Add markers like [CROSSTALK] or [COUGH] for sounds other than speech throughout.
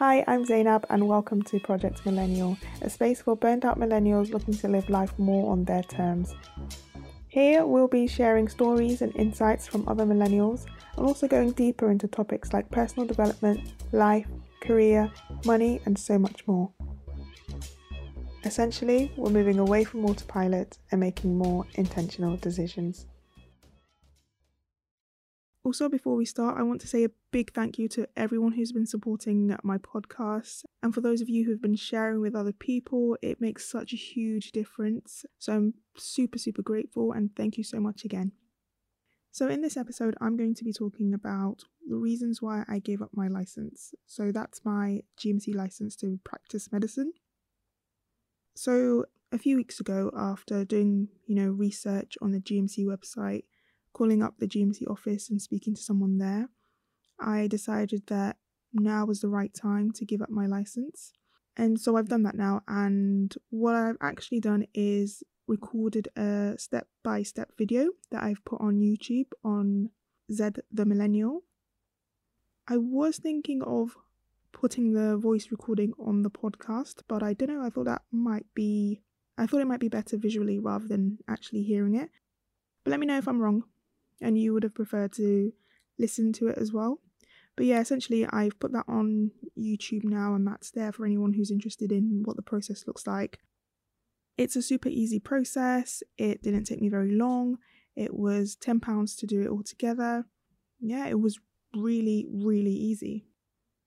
Hi, I'm Zainab, and welcome to Project Millennial, a space for burnt out millennials looking to live life more on their terms. Here, we'll be sharing stories and insights from other millennials, and also going deeper into topics like personal development, life, career, money, and so much more. Essentially, we're moving away from autopilot and making more intentional decisions. Also, before we start, I want to say a big thank you to everyone who's been supporting my podcast. And for those of you who've been sharing with other people, it makes such a huge difference. So I'm super, super grateful and thank you so much again. So, in this episode, I'm going to be talking about the reasons why I gave up my license. So, that's my GMC license to practice medicine. So, a few weeks ago, after doing, you know, research on the GMC website, calling up the GMC office and speaking to someone there, I decided that now was the right time to give up my license. And so I've done that now. And what I've actually done is recorded a step by step video that I've put on YouTube on Zed the Millennial. I was thinking of putting the voice recording on the podcast, but I don't know, I thought that might be I thought it might be better visually rather than actually hearing it. But let me know if I'm wrong and you would have preferred to listen to it as well. But yeah, essentially, I've put that on YouTube now, and that's there for anyone who's interested in what the process looks like. It's a super easy process. It didn't take me very long. It was £10 to do it all together. Yeah, it was really, really easy.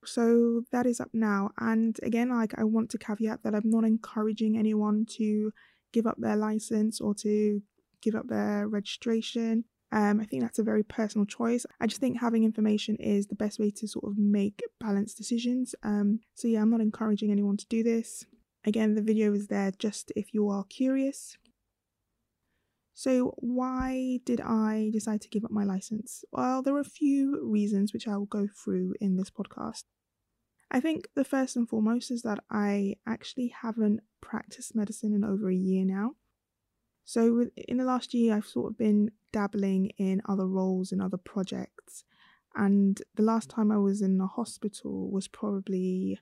So that is up now. And again, like I want to caveat that I'm not encouraging anyone to give up their license or to give up their registration. Um, I think that's a very personal choice. I just think having information is the best way to sort of make balanced decisions. Um, so, yeah, I'm not encouraging anyone to do this. Again, the video is there just if you are curious. So, why did I decide to give up my license? Well, there are a few reasons which I will go through in this podcast. I think the first and foremost is that I actually haven't practiced medicine in over a year now. So, in the last year, I've sort of been dabbling in other roles and other projects. And the last time I was in a hospital was probably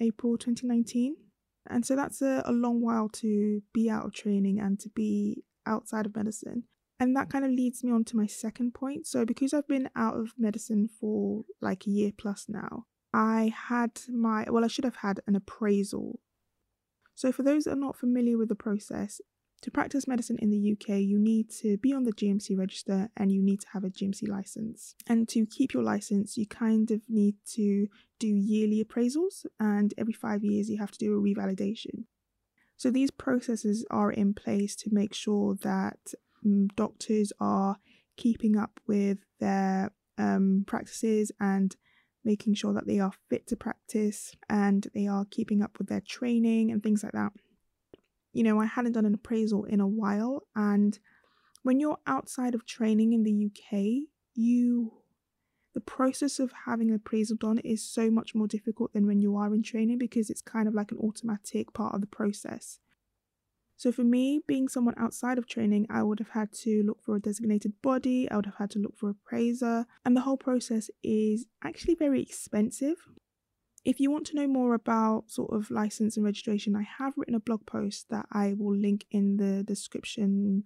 April 2019. And so that's a, a long while to be out of training and to be outside of medicine. And that kind of leads me on to my second point. So, because I've been out of medicine for like a year plus now, I had my, well, I should have had an appraisal. So, for those that are not familiar with the process, to practice medicine in the UK, you need to be on the GMC register and you need to have a GMC license. And to keep your license, you kind of need to do yearly appraisals, and every five years, you have to do a revalidation. So, these processes are in place to make sure that um, doctors are keeping up with their um, practices and making sure that they are fit to practice and they are keeping up with their training and things like that you know, I hadn't done an appraisal in a while. And when you're outside of training in the UK, you the process of having an appraisal done is so much more difficult than when you are in training because it's kind of like an automatic part of the process. So for me, being someone outside of training, I would have had to look for a designated body, I would have had to look for a appraiser, and the whole process is actually very expensive. If you want to know more about sort of license and registration, I have written a blog post that I will link in the description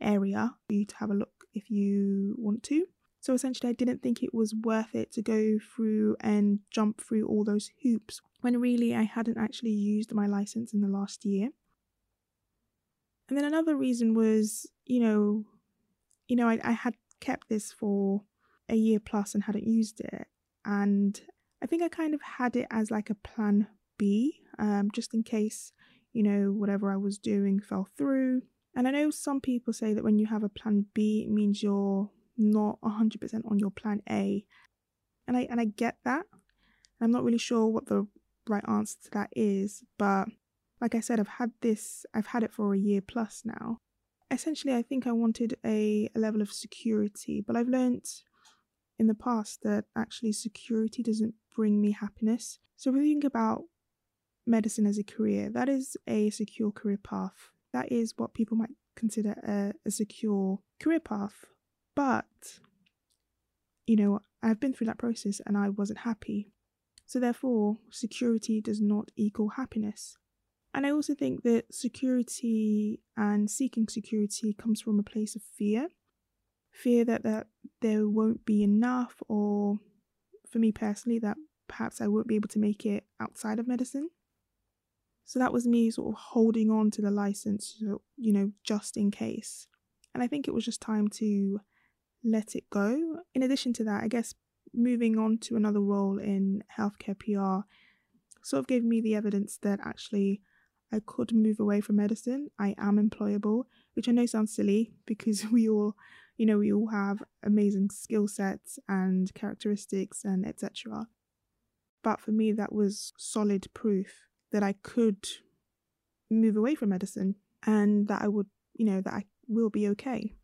area for you to have a look if you want to. So essentially, I didn't think it was worth it to go through and jump through all those hoops when really I hadn't actually used my license in the last year. And then another reason was, you know, you know, I, I had kept this for a year plus and hadn't used it. And I think I kind of had it as like a plan B, um, just in case, you know, whatever I was doing fell through. And I know some people say that when you have a plan B, it means you're not 100% on your plan A. And I and I get that. I'm not really sure what the right answer to that is, but like I said, I've had this, I've had it for a year plus now. Essentially, I think I wanted a, a level of security, but I've learned in the past that actually security doesn't bring me happiness. So if you think about medicine as a career, that is a secure career path. That is what people might consider a, a secure career path. But, you know, I've been through that process and I wasn't happy. So, therefore, security does not equal happiness. And I also think that security and seeking security comes from a place of fear fear that, that there won't be enough, or for me personally, that perhaps I won't be able to make it outside of medicine. So that was me sort of holding on to the license, you know, just in case. And I think it was just time to let it go. In addition to that, I guess moving on to another role in healthcare PR sort of gave me the evidence that actually I could move away from medicine. I am employable, which I know sounds silly because [LAUGHS] we all, you know, we all have amazing skill sets and characteristics and etc. But for me, that was solid proof that I could move away from medicine and that I would, you know, that I will be okay.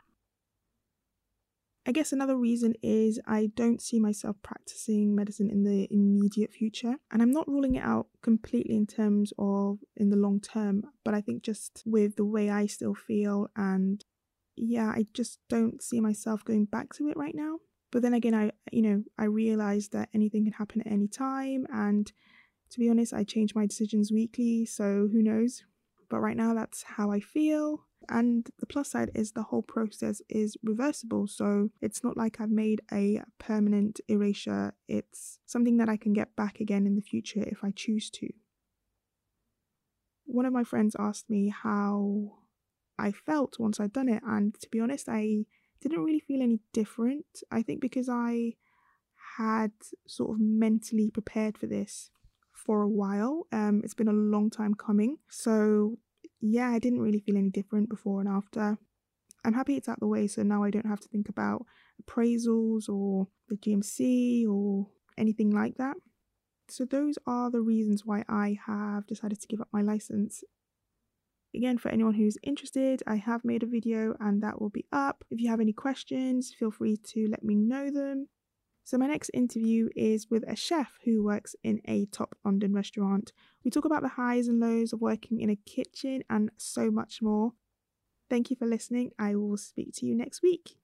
I guess another reason is I don't see myself practicing medicine in the immediate future. And I'm not ruling it out completely in terms of in the long term, but I think just with the way I still feel and yeah, I just don't see myself going back to it right now. But then again, I, you know, I realize that anything can happen at any time. And to be honest, I change my decisions weekly. So who knows? But right now, that's how I feel. And the plus side is the whole process is reversible. So it's not like I've made a permanent erasure, it's something that I can get back again in the future if I choose to. One of my friends asked me how I felt once I'd done it, and to be honest, I didn't really feel any different. I think because I had sort of mentally prepared for this for a while. Um, it's been a long time coming. So yeah, I didn't really feel any different before and after. I'm happy it's out the way, so now I don't have to think about appraisals or the GMC or anything like that. So, those are the reasons why I have decided to give up my license. Again, for anyone who's interested, I have made a video and that will be up. If you have any questions, feel free to let me know them. So, my next interview is with a chef who works in a top London restaurant. We talk about the highs and lows of working in a kitchen and so much more. Thank you for listening. I will speak to you next week.